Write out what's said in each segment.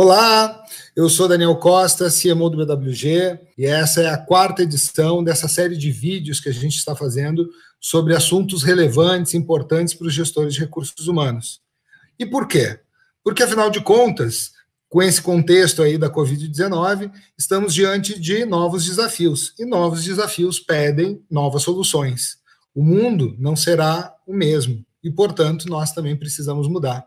Olá, eu sou Daniel Costa, CMO do BWG, e essa é a quarta edição dessa série de vídeos que a gente está fazendo sobre assuntos relevantes, importantes para os gestores de recursos humanos. E por quê? Porque, afinal de contas, com esse contexto aí da Covid-19, estamos diante de novos desafios, e novos desafios pedem novas soluções. O mundo não será o mesmo, e, portanto, nós também precisamos mudar.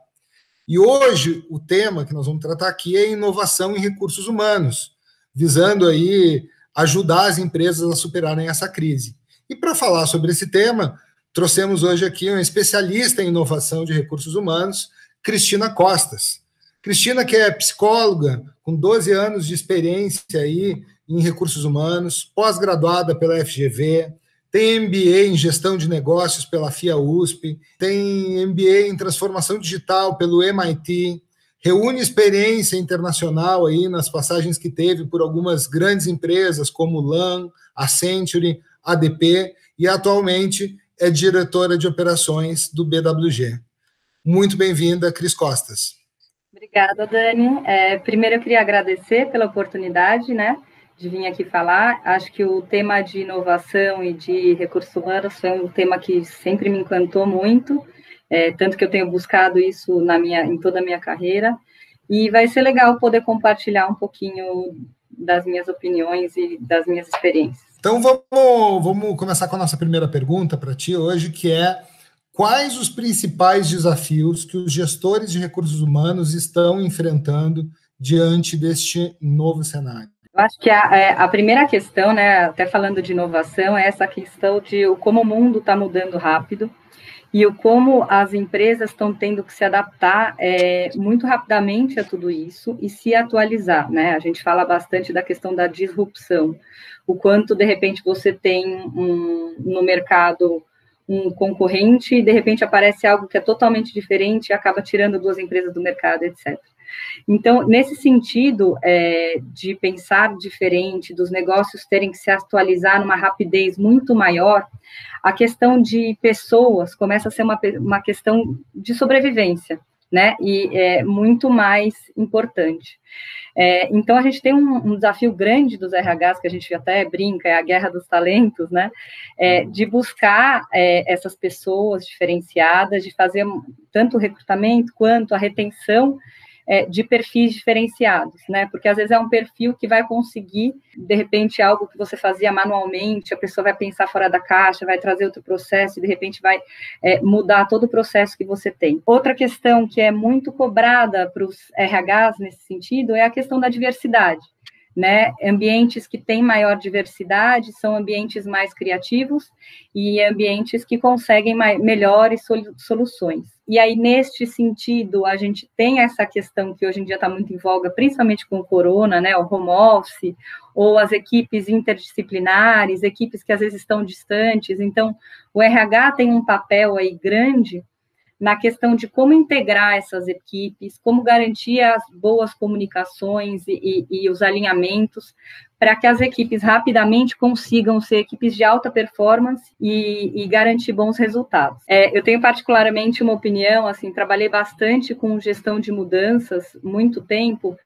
E hoje o tema que nós vamos tratar aqui é inovação em recursos humanos, visando aí ajudar as empresas a superarem essa crise. E para falar sobre esse tema, trouxemos hoje aqui um especialista em inovação de recursos humanos, Cristina Costas. Cristina, que é psicóloga, com 12 anos de experiência aí em recursos humanos, pós-graduada pela FGV, tem MBA em gestão de negócios pela FIA USP, tem MBA em transformação digital pelo MIT, reúne experiência internacional aí nas passagens que teve por algumas grandes empresas como LAN, Accenture, ADP e atualmente é diretora de operações do BWG. Muito bem-vinda, Cris Costas. Obrigada, Dani. É, primeiro eu queria agradecer pela oportunidade, né? De vir aqui falar. Acho que o tema de inovação e de recursos humanos foi um tema que sempre me encantou muito, é, tanto que eu tenho buscado isso na minha, em toda a minha carreira. E vai ser legal poder compartilhar um pouquinho das minhas opiniões e das minhas experiências. Então vamos, vamos começar com a nossa primeira pergunta para ti hoje, que é quais os principais desafios que os gestores de recursos humanos estão enfrentando diante deste novo cenário? Eu acho que a, é, a, primeira questão, né, até falando de inovação, é essa questão de como o mundo está mudando rápido e o como as empresas estão tendo que se adaptar é, muito rapidamente a tudo isso e se atualizar, né? A gente fala bastante da questão da disrupção, o quanto de repente você tem um, no mercado um concorrente e de repente aparece algo que é totalmente diferente e acaba tirando duas empresas do mercado, etc. Então, nesse sentido é, de pensar diferente, dos negócios terem que se atualizar numa rapidez muito maior, a questão de pessoas começa a ser uma, uma questão de sobrevivência, né? E é muito mais importante. É, então, a gente tem um, um, desafio grande dos RHs, que a gente até brinca, é a guerra dos talentos, né? É, de buscar é, essas pessoas diferenciadas, de fazer tanto o recrutamento quanto a retenção é, de perfis diferenciados, né? Porque às vezes é um perfil que vai conseguir, de repente, algo que você fazia manualmente, a pessoa vai pensar fora da caixa, vai trazer outro processo e de repente vai é, mudar todo o processo que você tem. Outra questão que é muito cobrada para os RHs nesse sentido é a questão da diversidade né? Ambientes que têm maior diversidade são ambientes mais criativos e ambientes que conseguem melhores soluções. E aí, neste sentido, a gente tem essa questão que hoje em dia está muito em voga, principalmente com o corona, né? O home office, ou as equipes interdisciplinares, equipes que às vezes estão distantes. Então, o RH tem um papel aí grande na questão de como integrar essas equipes, como garantir as boas comunicações e, e, e os alinhamentos para que as equipes rapidamente consigam ser equipes de alta performance e, e garantir bons resultados. É, eu tenho particularmente uma opinião, assim, trabalhei bastante com gestão de mudanças muito tempo,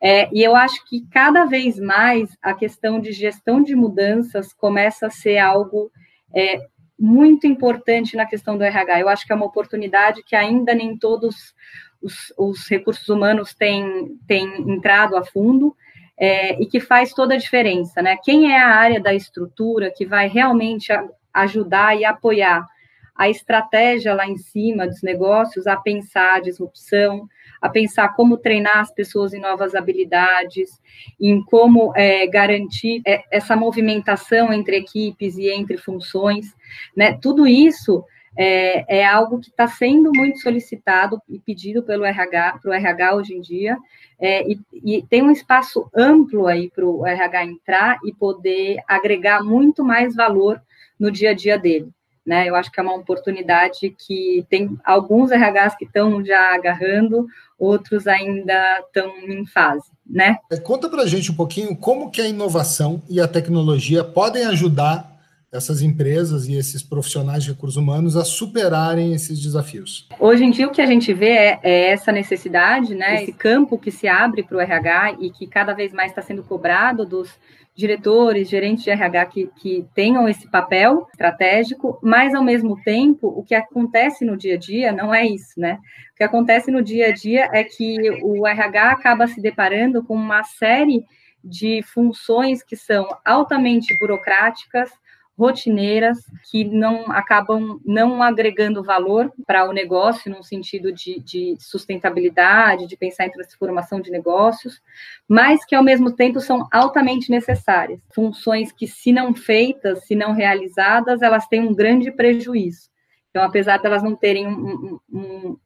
é, e eu acho que cada vez mais a questão de gestão de mudanças começa a ser algo é, muito importante na questão do RH. Eu acho que é uma oportunidade que ainda nem todos os, os recursos humanos têm, têm entrado a fundo é, e que faz toda a diferença, né? Quem é a área da estrutura que vai realmente ajudar e apoiar a estratégia lá em cima dos negócios a pensar a disrupção, a pensar como treinar as pessoas em novas habilidades, em como é, garantir é, essa movimentação entre equipes e entre funções, né? Tudo isso é, é algo que está sendo muito solicitado e pedido pelo RH, para o RH hoje em dia, é, e, e, tem um espaço amplo aí para o RH entrar e poder agregar muito mais valor no dia a dia dele. Né? Eu acho que é uma oportunidade que tem alguns RHs que estão já agarrando, outros ainda estão em fase, né? É, conta para a gente um pouquinho como que a inovação e a tecnologia podem ajudar essas empresas e esses profissionais de recursos humanos a superarem esses desafios? Hoje em dia, o que a gente vê é, é essa necessidade, né, esse campo que se abre para o RH e que cada vez mais está sendo cobrado dos diretores, gerentes de RH que, que tenham esse papel estratégico, mas, ao mesmo tempo, o que acontece no dia a dia não é isso, né? O que acontece no dia a dia é que o RH acaba se deparando com uma série de funções que são altamente burocráticas, rotineiras que não acabam não agregando valor para o negócio no sentido de, de, sustentabilidade, de pensar em transformação de negócios, mas que ao mesmo tempo são altamente necessárias. Funções que, se não feitas, se não realizadas, elas têm um grande prejuízo. Então, apesar de elas não terem um, um,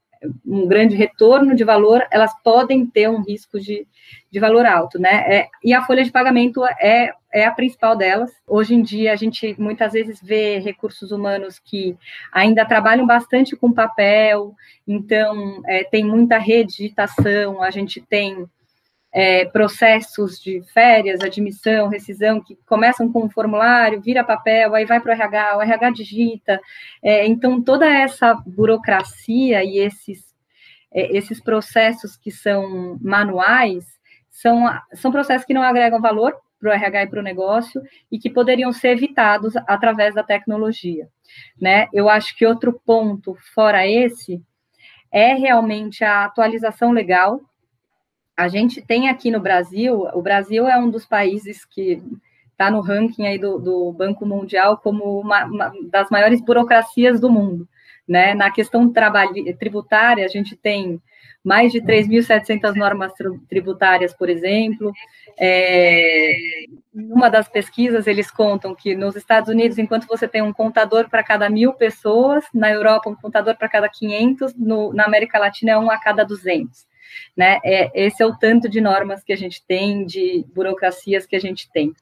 um grande retorno de valor, elas podem ter um risco de, de valor alto, né? É, e a folha de pagamento é, é a principal delas. Hoje em dia, a gente muitas vezes vê recursos humanos que ainda trabalham bastante com papel, então é, tem muita redigitação, a gente tem é, processos de férias, admissão, rescisão, que começam com um formulário, vira papel, aí vai para o RH, o RH digita. É, então, toda essa burocracia e esses, é, esses processos que são manuais são, são processos que não agregam valor para o RH e para o negócio e que poderiam ser evitados através da tecnologia. Né? Eu acho que outro ponto, fora esse, é realmente a atualização legal a gente tem aqui no Brasil, o Brasil é um dos países que está no ranking aí do, do, Banco Mundial como uma, uma, das maiores burocracias do mundo. Né? Na questão tributária, a gente tem mais de 3.700 normas tributárias, por exemplo. É, uma das pesquisas, eles contam que nos Estados Unidos, enquanto você tem um contador para cada mil pessoas, na Europa, um contador para cada 500, no, na América Latina, é um a cada 200 né? É, esse é o tanto de normas que a gente tem, de burocracias que a gente tem,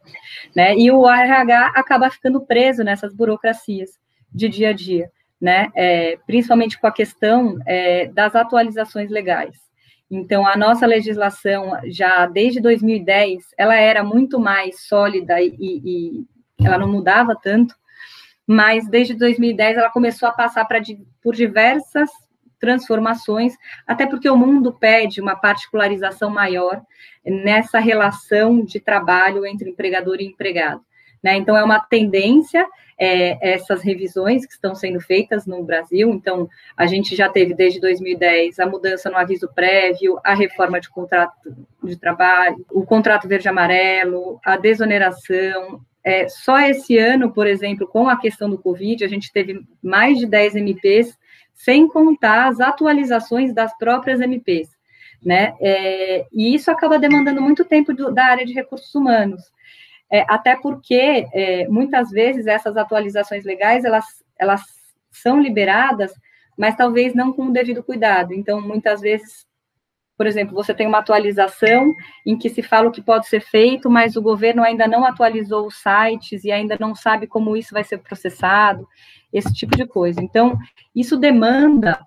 né? E o RH acaba ficando preso nessas burocracias de dia a dia, né? É, principalmente com a questão é, das atualizações legais. Então, a nossa legislação, já desde 2010, ela era muito mais sólida e, e ela não mudava tanto, mas desde 2010 ela começou a passar pra, por diversas transformações, até porque o mundo pede uma particularização maior nessa relação de trabalho entre empregador e empregado. Né? Então, é uma tendência é, essas revisões que estão sendo feitas no Brasil. Então, a gente já teve desde 2010 a mudança no aviso prévio, a reforma de contrato de trabalho, o contrato verde-amarelo, a desoneração. É, só esse ano, por exemplo, com a questão do Covid, a gente teve mais de 10 MPs sem contar as atualizações das próprias MPs, né? É, e isso acaba demandando muito tempo do, da área de recursos humanos, é, até porque é, muitas vezes essas atualizações legais elas, elas são liberadas, mas talvez não com o devido cuidado. Então, muitas vezes por exemplo, você tem uma atualização em que se fala o que pode ser feito, mas o governo ainda não atualizou os sites e ainda não sabe como isso vai ser processado esse tipo de coisa. Então, isso demanda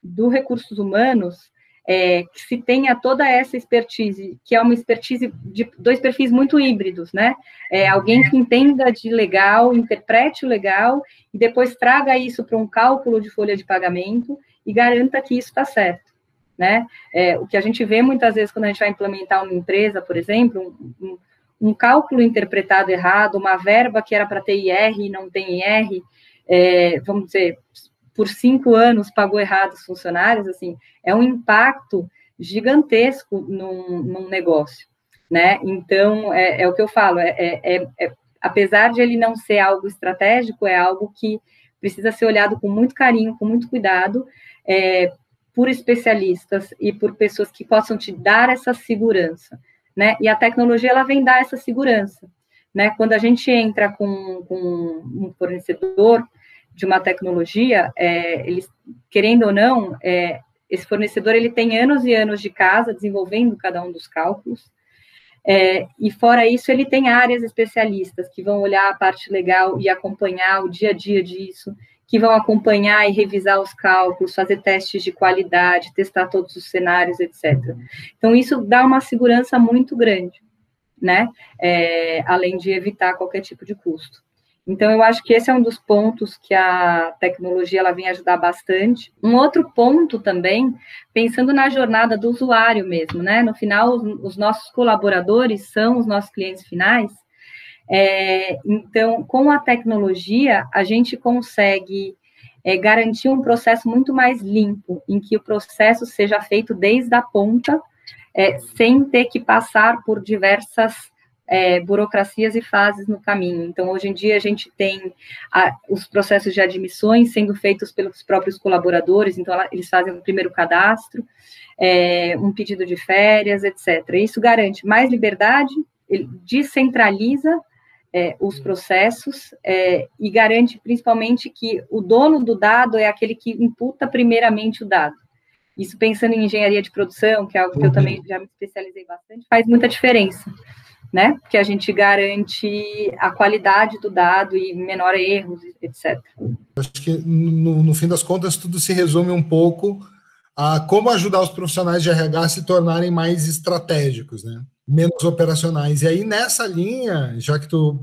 do recursos humanos é, que se tenha toda essa expertise, que é uma expertise de dois perfis muito híbridos, né? É, alguém que entenda de legal, interprete o legal e depois traga isso para um cálculo de folha de pagamento e garanta que isso está certo. Né? É, o que a gente vê muitas vezes quando a gente vai implementar uma empresa, por exemplo, um, um, um cálculo interpretado errado, uma verba que era para ter IR e não tem IR, é, vamos dizer, por cinco anos pagou errado os funcionários, assim, é um impacto gigantesco num, num negócio, né? Então, é, é, o que eu falo, é, é, é, é, apesar de ele não ser algo estratégico, é algo que precisa ser olhado com muito carinho, com muito cuidado, por especialistas e por pessoas que possam te dar essa segurança, né? E a tecnologia, ela vem dar essa segurança, né? Quando a gente entra com, com um fornecedor, de uma tecnologia, é, eles, querendo ou não, é, esse fornecedor ele tem anos e anos de casa desenvolvendo cada um dos cálculos, é, e fora isso, ele tem áreas especialistas que vão olhar a parte legal e acompanhar o dia a dia disso, que vão acompanhar e revisar os cálculos, fazer testes de qualidade, testar todos os cenários, etc. Então, isso dá uma segurança muito grande, né? É, além de evitar qualquer tipo de custo. Então, eu acho que esse é um dos pontos que a tecnologia ela vem ajudar bastante. Um outro ponto também, pensando na jornada do usuário mesmo, né? No final, os, nossos colaboradores são os nossos clientes finais. É, então, com a tecnologia, a gente consegue é, garantir um processo muito mais limpo, em que o processo seja feito desde a ponta, é, sem ter que passar por diversas é, burocracias e fases no caminho. Então, hoje em dia, a gente tem a, os processos de admissões sendo feitos pelos próprios colaboradores, então, eles fazem o primeiro cadastro, é, um pedido de férias, etc. Isso garante mais liberdade, descentraliza é, os processos é, e garante principalmente que o dono do dado é aquele que imputa primeiramente o dado. Isso pensando em engenharia de produção, que é algo que eu também já me especializei bastante, faz muita diferença né? Porque a gente garante a qualidade do dado e menor erros, etc. Acho que no, no, fim das contas tudo se resume um pouco a como ajudar os profissionais de RH a se tornarem mais estratégicos, né? Menos operacionais. E aí nessa linha, já que tu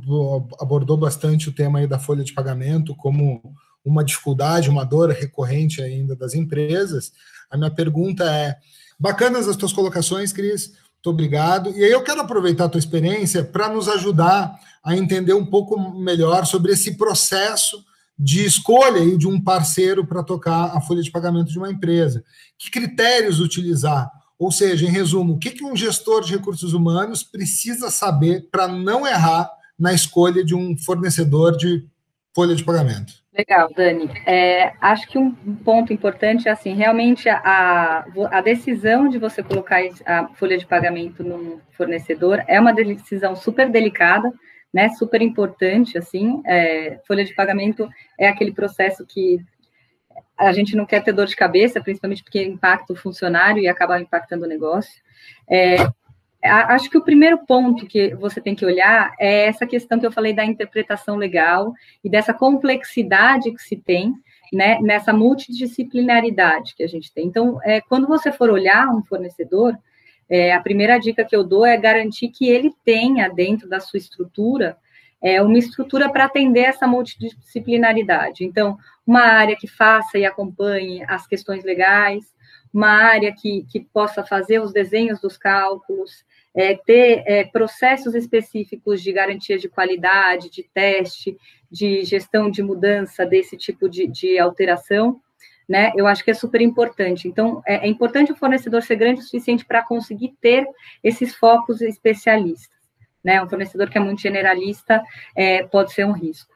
abordou bastante o tema aí da folha de pagamento como uma dificuldade, uma dor recorrente ainda das empresas, a minha pergunta é: bacanas as tuas colocações, Cris muito obrigado. E aí eu quero aproveitar a tua experiência para nos ajudar a entender um pouco melhor sobre esse processo de escolha de um parceiro para tocar a folha de pagamento de uma empresa. Que critérios utilizar? Ou seja, em resumo, o que, que um gestor de recursos humanos precisa saber para não errar na escolha de um fornecedor de folha de pagamento? Legal, Dani. É, acho que um ponto importante é assim, realmente a, a decisão de você colocar a folha de pagamento no fornecedor é uma decisão super delicada, né? Super importante, assim. É, folha de pagamento é aquele processo que a gente não quer ter dor de cabeça, principalmente porque impacta o funcionário e acaba impactando o negócio. É, acho que o primeiro ponto que você tem que olhar é essa questão que eu falei da interpretação legal e dessa complexidade que se tem né, nessa multidisciplinaridade que a gente tem. Então, é, quando você for olhar um fornecedor, é, a primeira dica que eu dou é garantir que ele tenha dentro da sua estrutura é, uma estrutura para atender essa multidisciplinaridade. Então, uma área que faça e acompanhe as questões legais, uma área que, que possa fazer os desenhos dos cálculos, é, ter é, processos específicos de garantia de qualidade, de teste, de gestão de mudança desse tipo de, de alteração, né? Eu acho que é super importante. Então, é, é importante o fornecedor ser grande o suficiente para conseguir ter esses focos especialistas, né? Um fornecedor que é muito generalista é, pode ser um risco.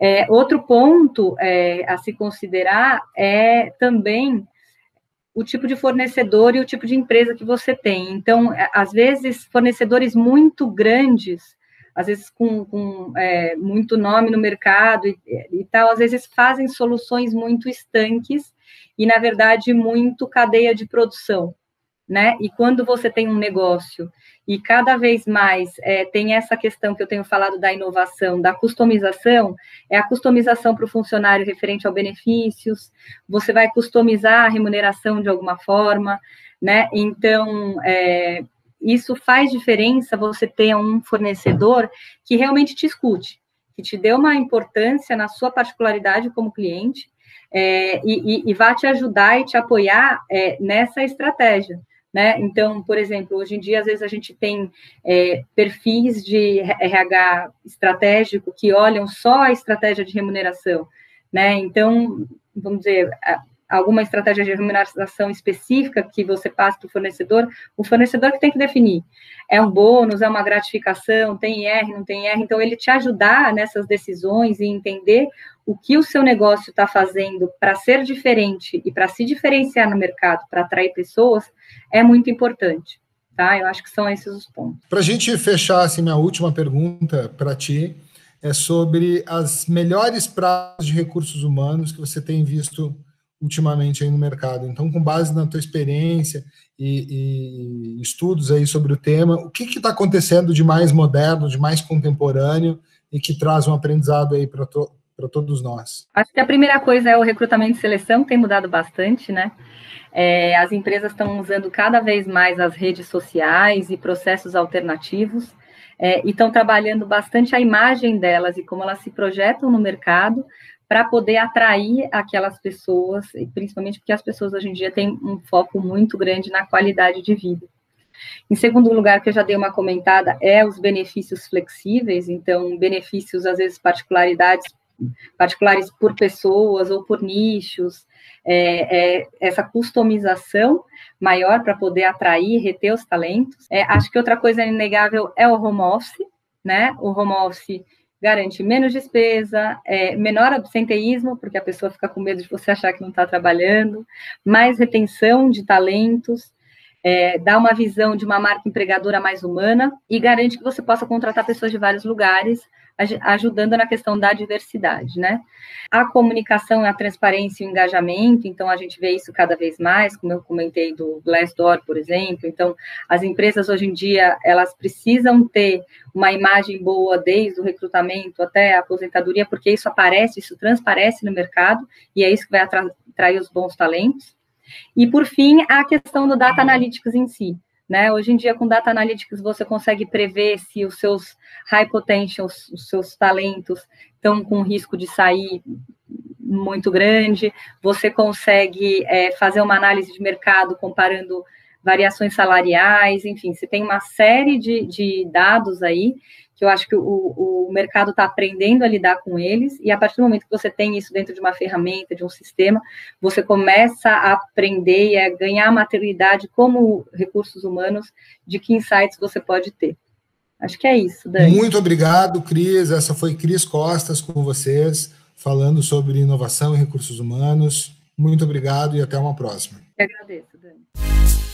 É, outro ponto é, a se considerar é também o tipo de fornecedor e o tipo de empresa que você tem. Então, é, às vezes, fornecedores muito grandes, às vezes com, com é, muito nome no mercado e, e, tal, às vezes fazem soluções muito estanques e, na verdade, muito cadeia de produção né? E quando você tem um negócio e cada vez mais é, tem essa questão que eu tenho falado da inovação, da customização, é a customização para o funcionário referente ao benefícios, você vai customizar a remuneração de alguma forma, né? Então, é, isso faz diferença você ter um fornecedor que realmente te escute, que te dê uma importância na sua particularidade como cliente é, e, e, e vá te ajudar e te apoiar é, nessa estratégia. Né? Então, por exemplo, hoje em dia, às vezes a gente tem é, perfis de RH estratégico que olham só a estratégia de remuneração, né? Então, vamos dizer, alguma estratégia de remuneração específica que você passa para o fornecedor, o fornecedor que tem que definir. É um bônus, é uma gratificação, tem IR, não tem IR, então ele te ajudar nessas decisões e entender o que o seu negócio está fazendo para ser diferente e para se diferenciar no mercado, para atrair pessoas, é muito importante. Tá? Eu acho que são esses os pontos. Para a gente fechar, assim, minha última pergunta para ti é sobre as melhores práticas de recursos humanos que você tem visto ultimamente aí no mercado. Então, com base na tua experiência e, e estudos aí sobre o tema, o que está acontecendo de mais moderno, de mais contemporâneo e que traz um aprendizado aí para to, todos nós? Acho que a primeira coisa é o recrutamento e seleção, tem mudado bastante, né? É, as empresas estão usando cada vez mais as redes sociais e processos alternativos é, e estão trabalhando bastante a imagem delas e como elas se projetam no mercado para poder atrair aquelas pessoas, e principalmente porque as pessoas hoje em dia têm um foco muito grande na qualidade de vida. Em segundo lugar, que eu já dei uma comentada, é os benefícios flexíveis, então, benefícios, às vezes, particularidades, particulares por pessoas ou por nichos, é, é, essa customização maior para poder atrair e reter os talentos. É, acho que outra coisa inegável é o home office, né? O home office garante menos despesa, é, menor absenteísmo, porque a pessoa fica com medo de você achar que não está trabalhando, mais retenção de talentos, é, dá uma visão de uma marca empregadora mais humana e garante que você possa contratar pessoas de vários lugares, ajudando na questão da diversidade, né? A comunicação, a transparência e o engajamento, então a gente vê isso cada vez mais, como eu comentei do Glassdoor, por exemplo. Então, as empresas hoje em dia, elas precisam ter uma imagem boa desde o recrutamento até a aposentadoria, porque isso aparece, isso transparece no mercado e é isso que vai atrair os bons talentos. E, por fim, a questão do data analytics em si. Né? Hoje em dia, com data analytics, você consegue prever se os seus high potentials, os seus talentos, estão com risco de sair muito grande. Você consegue é, fazer uma análise de mercado comparando variações salariais, enfim, você tem uma série de, de dados aí que eu acho que o, o mercado está aprendendo a lidar com eles, e a partir do momento que você tem isso dentro de uma ferramenta, de um sistema, você começa a aprender e a ganhar maturidade como recursos humanos de que insights você pode ter. Acho que é isso, Dani. Muito obrigado, Cris. Essa foi Cris Costas com vocês, falando sobre inovação e recursos humanos. Muito obrigado e até uma próxima. Eu agradeço, Dani.